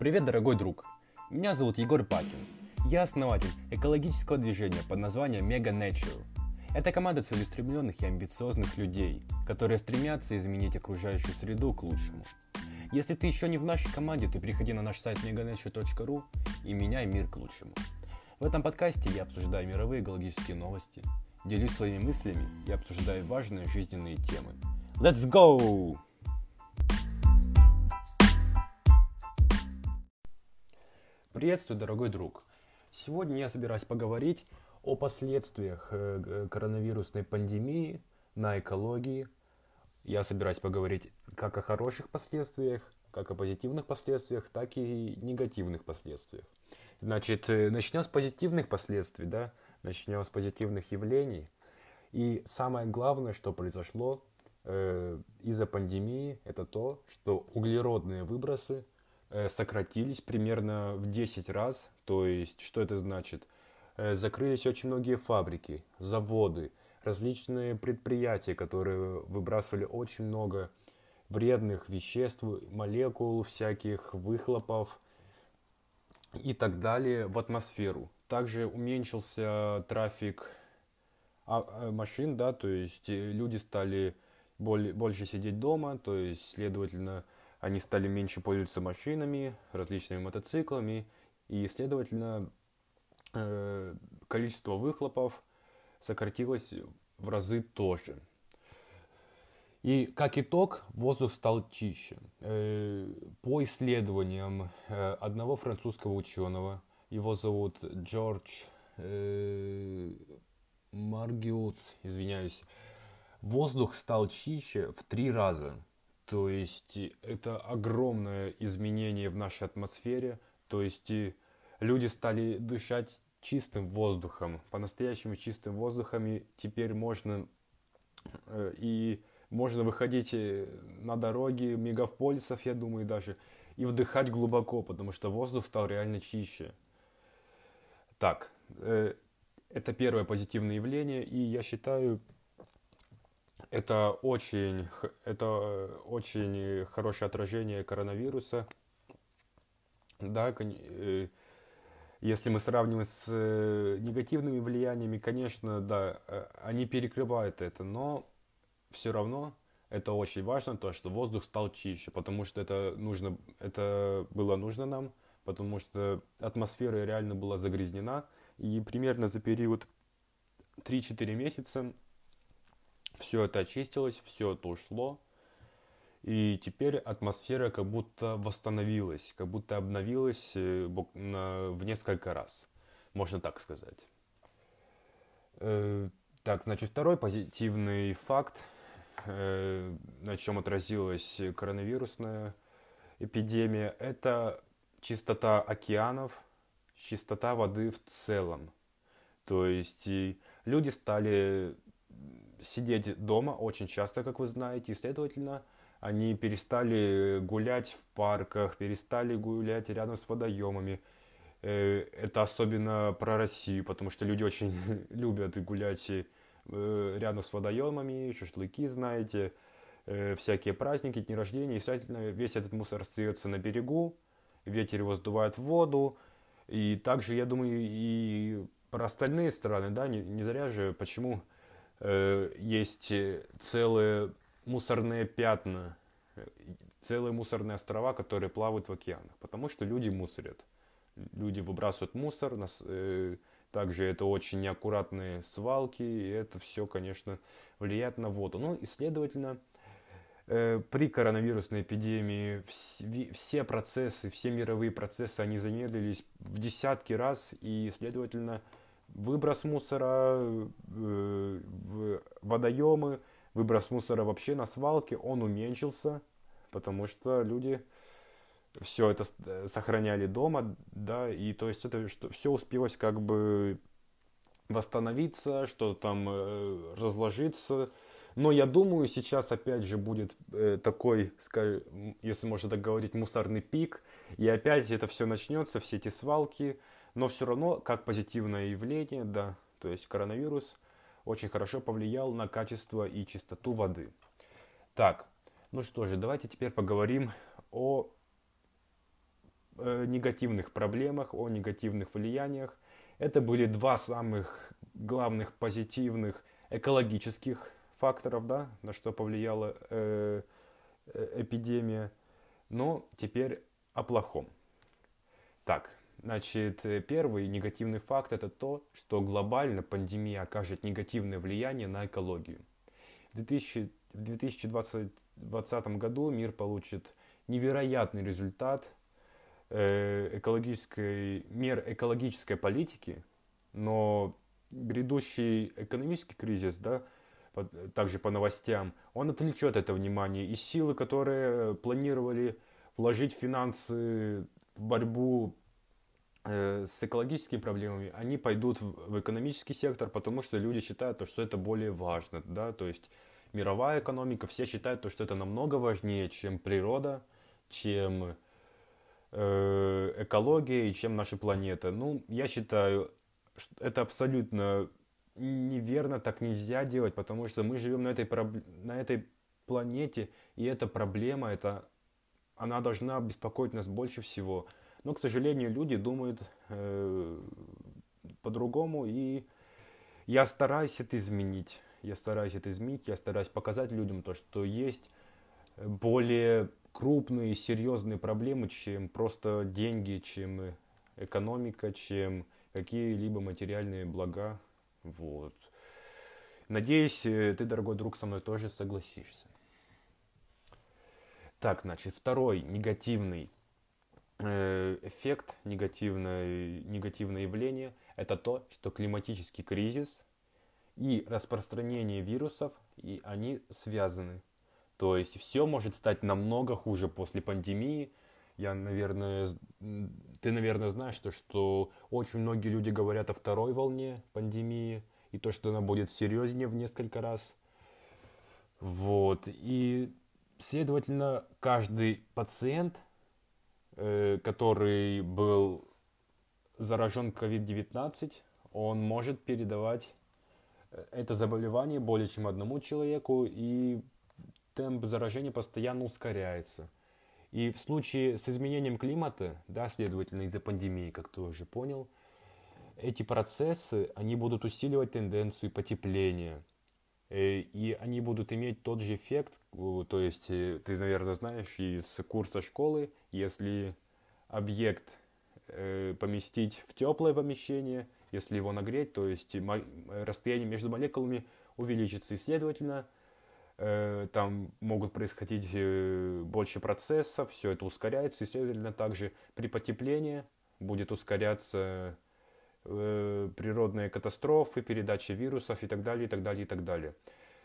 Привет, дорогой друг! Меня зовут Егор Пакин. Я основатель экологического движения под названием Mega Nature. Это команда целеустремленных и амбициозных людей, которые стремятся изменить окружающую среду к лучшему. Если ты еще не в нашей команде, то приходи на наш сайт meganature.ru и меняй мир к лучшему. В этом подкасте я обсуждаю мировые экологические новости, делюсь своими мыслями и обсуждаю важные жизненные темы. Let's go! Приветствую, дорогой друг! Сегодня я собираюсь поговорить о последствиях э, коронавирусной пандемии на экологии. Я собираюсь поговорить как о хороших последствиях, как о позитивных последствиях, так и негативных последствиях. Значит, э, начнем с позитивных последствий, да, начнем с позитивных явлений. И самое главное, что произошло э, из-за пандемии, это то, что углеродные выбросы сократились примерно в 10 раз. То есть, что это значит? Э, закрылись очень многие фабрики, заводы, различные предприятия, которые выбрасывали очень много вредных веществ, молекул, всяких выхлопов и так далее в атмосферу. Также уменьшился трафик а, э, машин, да, то есть люди стали более, больше сидеть дома, то есть, следовательно, они стали меньше пользоваться машинами, различными мотоциклами, и, следовательно, э, количество выхлопов сократилось в разы тоже. И как итог, воздух стал чище. Э, по исследованиям э, одного французского ученого, его зовут Джордж Маргиус, извиняюсь, воздух стал чище в три раза – то есть это огромное изменение в нашей атмосфере. То есть люди стали дышать чистым воздухом, по-настоящему чистым воздухом. И теперь можно э, и можно выходить э, на дороги мегаполисов, я думаю, даже, и вдыхать глубоко, потому что воздух стал реально чище. Так, э, это первое позитивное явление, и я считаю, это очень, это очень хорошее отражение коронавируса. Да, э, если мы сравниваем с э, негативными влияниями, конечно, да, э, они перекрывают это, но все равно это очень важно, то, что воздух стал чище, потому что это, нужно, это было нужно нам, потому что атмосфера реально была загрязнена, и примерно за период 3-4 месяца все это очистилось, все это ушло. И теперь атмосфера как будто восстановилась, как будто обновилась э, в несколько раз, можно так сказать. Э, так, значит, второй позитивный факт, э, на чем отразилась коронавирусная эпидемия, это чистота океанов, чистота воды в целом. То есть люди стали сидеть дома очень часто, как вы знаете, и, следовательно, они перестали гулять в парках, перестали гулять рядом с водоемами. Э, это особенно про Россию, потому что люди очень любят гулять э, рядом с водоемами, шашлыки, знаете, э, всякие праздники, дни рождения. И, следовательно, весь этот мусор остается на берегу, ветер его сдувает в воду. И также, я думаю, и про остальные страны, да, не, не зря же, почему Э, есть э, целые мусорные пятна, э, целые мусорные острова, которые плавают в океанах, потому что люди мусорят. Люди выбрасывают мусор, нас, э, также это очень неаккуратные свалки, и это все, конечно, влияет на воду. Ну и, следовательно, э, при коронавирусной эпидемии вс- все процессы, все мировые процессы, они замедлились в десятки раз, и, следовательно, выброс мусора э, в водоемы, выброс мусора вообще на свалке, он уменьшился, потому что люди все это сохраняли дома, да, и то есть это что, все успелось как бы восстановиться, что там э, разложиться. Но я думаю, сейчас опять же будет э, такой, скажем, если можно так говорить, мусорный пик, и опять это все начнется, все эти свалки, но все равно, как позитивное явление, да, то есть коронавирус очень хорошо повлиял на качество и чистоту воды. Так, ну что же, давайте теперь поговорим о э, негативных проблемах, о негативных влияниях. Это были два самых главных позитивных экологических факторов, да, на что повлияла э, э, эпидемия. Но теперь о плохом. Так, значит, первый негативный факт это то, что глобально пандемия окажет негативное влияние на экологию. В 2000, в 2020 году мир получит невероятный результат э, экологической, мер экологической политики, но грядущий экономический кризис, да, также по новостям, он отвлечет это внимание. И силы, которые планировали вложить финансы в борьбу э, с экологическими проблемами, они пойдут в, экономический сектор, потому что люди считают, что это более важно. Да? То есть мировая экономика, все считают, что это намного важнее, чем природа, чем э, экология и чем наша планета. Ну, я считаю, что это абсолютно неверно, так нельзя делать, потому что мы живем на этой, на этой планете, и эта проблема, это, она должна беспокоить нас больше всего. Но, к сожалению, люди думают э, по-другому, и я стараюсь это изменить. Я стараюсь это изменить, я стараюсь показать людям то, что есть более крупные, серьезные проблемы, чем просто деньги, чем экономика, чем какие-либо материальные блага. Вот. Надеюсь, э, ты, дорогой друг, со мной тоже согласишься. Так, значит, второй негативный эффект, негативное, негативное явление – это то, что климатический кризис и распространение вирусов, и они связаны. То есть все может стать намного хуже после пандемии. Я, наверное, ты, наверное, знаешь, то, что очень многие люди говорят о второй волне пандемии, и то, что она будет серьезнее в несколько раз. Вот. И, следовательно, каждый пациент, э, который был заражен COVID-19, он может передавать э, это заболевание более чем одному человеку, и темп заражения постоянно ускоряется. И в случае с изменением климата, да, следовательно, из-за пандемии, как ты уже понял, эти процессы, они будут усиливать тенденцию потепления. Э, и они будут иметь тот же эффект, то есть э, ты, наверное, знаешь из курса школы, если объект э, поместить в теплое помещение, если его нагреть, то есть расстояние между молекулами увеличится. И, следовательно, там могут происходить больше процессов, все это ускоряется, и, следовательно, также при потеплении будет ускоряться э, природные катастрофы, передача вирусов и так далее, и так далее, и так далее.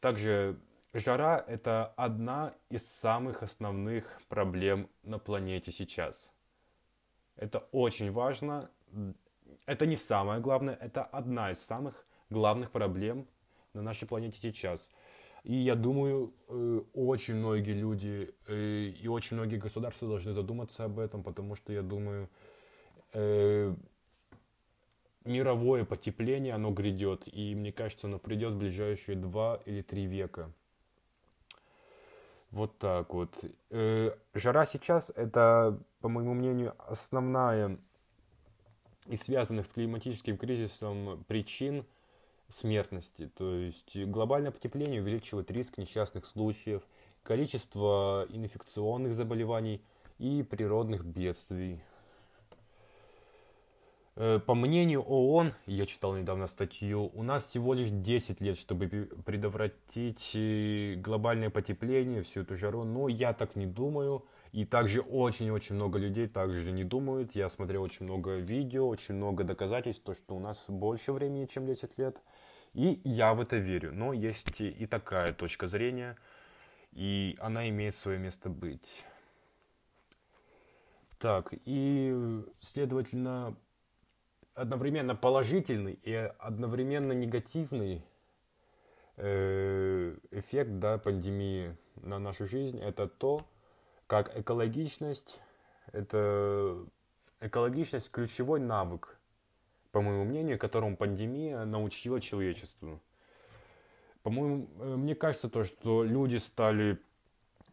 Также жара – это одна из самых основных проблем на планете сейчас. Это очень важно. Это не самое главное, это одна из самых главных проблем на нашей планете сейчас – и я думаю, э, очень многие люди э, и очень многие государства должны задуматься об этом, потому что я думаю, э, мировое потепление, оно грядет. И мне кажется, оно придет в ближайшие два или три века. Вот так вот. Жара сейчас это, по моему мнению, основная из связанных с климатическим кризисом причин – смертности. То есть глобальное потепление увеличивает риск несчастных случаев, количество инфекционных заболеваний и природных бедствий. Э, по мнению ООН, я читал недавно статью, у нас всего лишь 10 лет, чтобы предотвратить э, глобальное потепление, всю эту жару. Но я так не думаю. И также очень-очень много людей также не думают. Я смотрел очень много видео, очень много доказательств, то, что у нас больше времени, чем 10 лет. И я в это верю. Но есть и такая точка зрения, и она имеет свое место быть. Так, и, следовательно, одновременно положительный и одновременно негативный э, эффект да, пандемии на нашу жизнь это то, как экологичность, это экологичность ключевой навык по моему мнению, которому пандемия научила человечеству. По-моему, э, мне кажется то, что люди стали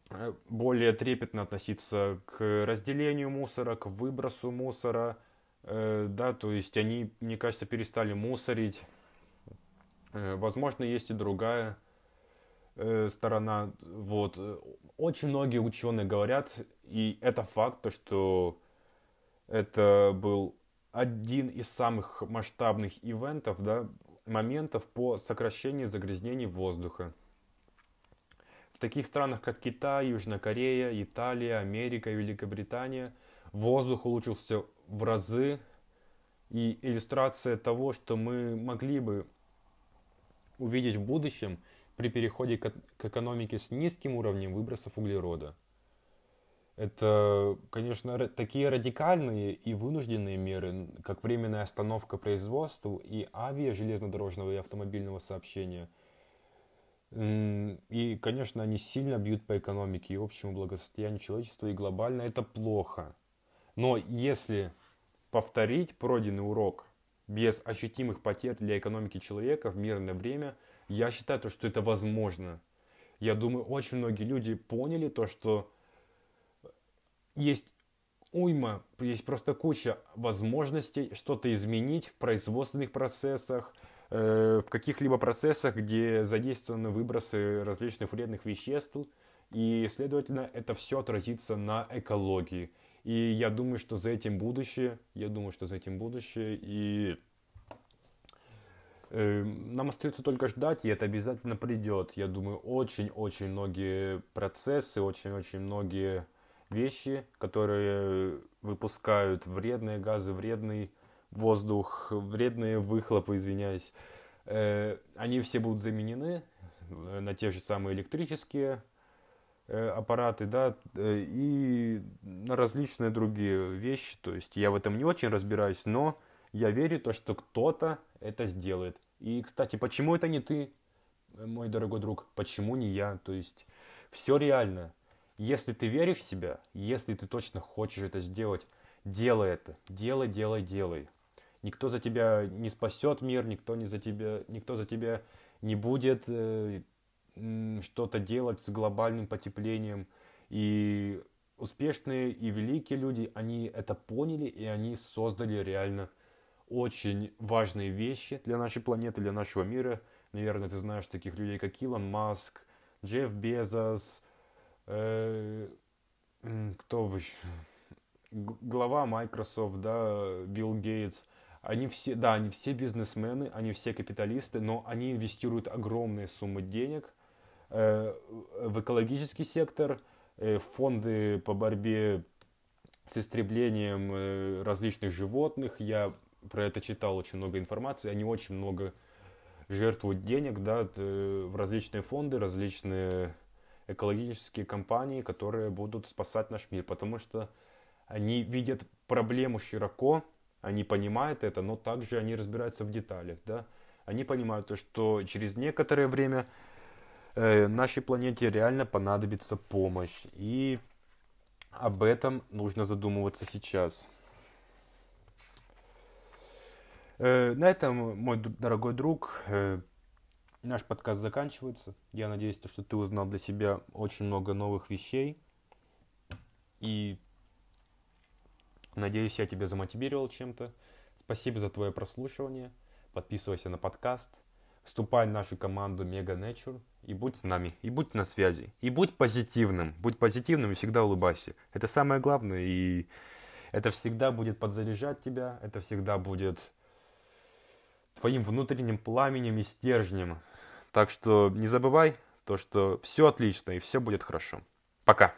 э, более трепетно относиться к разделению мусора, к выбросу мусора, да, то есть они, мне кажется, перестали мусорить. Э, возможно, есть и другая э, сторона. Вот. Очень многие ученые говорят, и это факт, то, что это был один из самых масштабных ивентов, да, моментов по сокращению загрязнений воздуха. В таких странах, как Китай, Южная Корея, Италия, Америка Великобритания, воздух улучшился в разы. И иллюстрация того, что мы могли бы увидеть в будущем при переходе к экономике с низким уровнем выбросов углерода – это, конечно, такие радикальные и вынужденные меры, как временная остановка производства и авиа, железнодорожного и автомобильного сообщения. И, конечно, они сильно бьют по экономике и общему благосостоянию человечества, и глобально это плохо. Но если повторить пройденный урок без ощутимых потерь для экономики человека в мирное время, я считаю, то, что это возможно. Я думаю, очень многие люди поняли то, что есть уйма, есть просто куча возможностей что-то изменить в производственных процессах, э, в каких-либо процессах, где задействованы выбросы различных вредных веществ, и, следовательно, это все отразится на экологии. И я думаю, что за этим будущее, я думаю, что за этим будущее, и э, нам остается только ждать, и это обязательно придет. Я думаю, очень-очень многие процессы, очень-очень многие вещи, которые выпускают вредные газы, вредный воздух, вредные выхлопы, извиняюсь, э, они все будут заменены на те же самые электрические аппараты, да, и на различные другие вещи. То есть я в этом не очень разбираюсь, но я верю то, что кто-то это сделает. И, кстати, почему это не ты, мой дорогой друг? Почему не я? То есть все реально. Если ты веришь в себя, если ты точно хочешь это сделать, делай это. Делай, делай, делай. Никто за тебя не спасет мир, никто не за тебя, никто за тебя не будет э, что-то делать с глобальным потеплением. И успешные и великие люди, они это поняли, и они создали реально очень важные вещи для нашей планеты, для нашего мира. Наверное, ты знаешь таких людей, как Илон Маск, Джефф Безос, Э, кто бы глава Microsoft, да, Билл Гейтс, они все, да, они все бизнесмены, они все капиталисты, но они инвестируют огромные суммы денег в экологический сектор, э, фонды по борьбе с истреблением э, различных животных. Я про это читал очень много информации. Они очень много жертвуют денег да, э, в различные фонды, различные экологические компании, которые будут спасать наш мир, потому что они видят проблему широко, они понимают это, но также они разбираются в деталях, да. Они понимают то, что через некоторое время э, нашей планете реально понадобится помощь, и об этом нужно задумываться сейчас. Э, на этом, мой дорогой друг, э, Наш подкаст заканчивается. Я надеюсь, что ты узнал для себя очень много новых вещей. И надеюсь, я тебя замотивировал чем-то. Спасибо за твое прослушивание. Подписывайся на подкаст. Вступай в нашу команду Mega Nature и будь с нами, и будь на связи, и будь позитивным, будь позитивным и всегда улыбайся. Это самое главное, и это всегда будет подзаряжать тебя, это всегда будет твоим внутренним пламенем и стержнем, так что не забывай то, что все отлично и все будет хорошо. Пока.